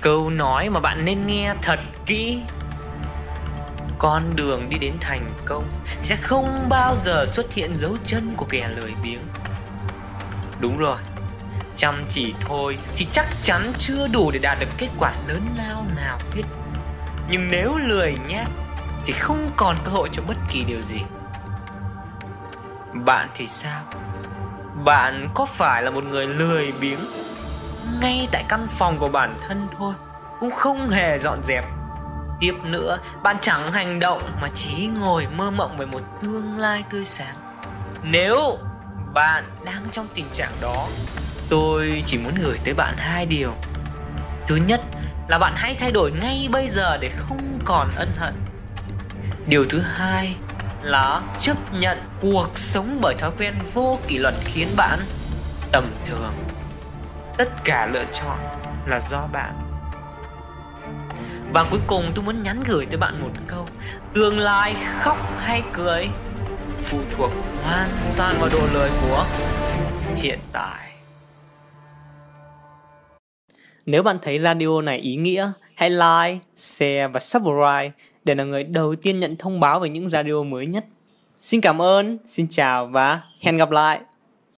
câu nói mà bạn nên nghe thật kỹ. Con đường đi đến thành công sẽ không bao giờ xuất hiện dấu chân của kẻ lười biếng. Đúng rồi, chăm chỉ thôi thì chắc chắn chưa đủ để đạt được kết quả lớn lao nào hết. Nhưng nếu lười nhác thì không còn cơ hội cho bất kỳ điều gì. Bạn thì sao? Bạn có phải là một người lười biếng? Ngay tại căn phòng của bản thân thôi, cũng không hề dọn dẹp. Tiếp nữa, bạn chẳng hành động mà chỉ ngồi mơ mộng về một tương lai tươi sáng. Nếu bạn đang trong tình trạng đó, tôi chỉ muốn gửi tới bạn hai điều. Thứ nhất là bạn hãy thay đổi ngay bây giờ để không còn ân hận. Điều thứ hai là chấp nhận cuộc sống bởi thói quen vô kỷ luật khiến bạn tầm thường tất cả lựa chọn là do bạn. Và cuối cùng tôi muốn nhắn gửi tới bạn một câu Tương lai khóc hay cười? Phụ thuộc hoàn toàn vào độ lời của hiện tại. Nếu bạn thấy radio này ý nghĩa Hãy like, share và subscribe Để là người đầu tiên nhận thông báo về những radio mới nhất. Xin cảm ơn, xin chào và hẹn gặp lại!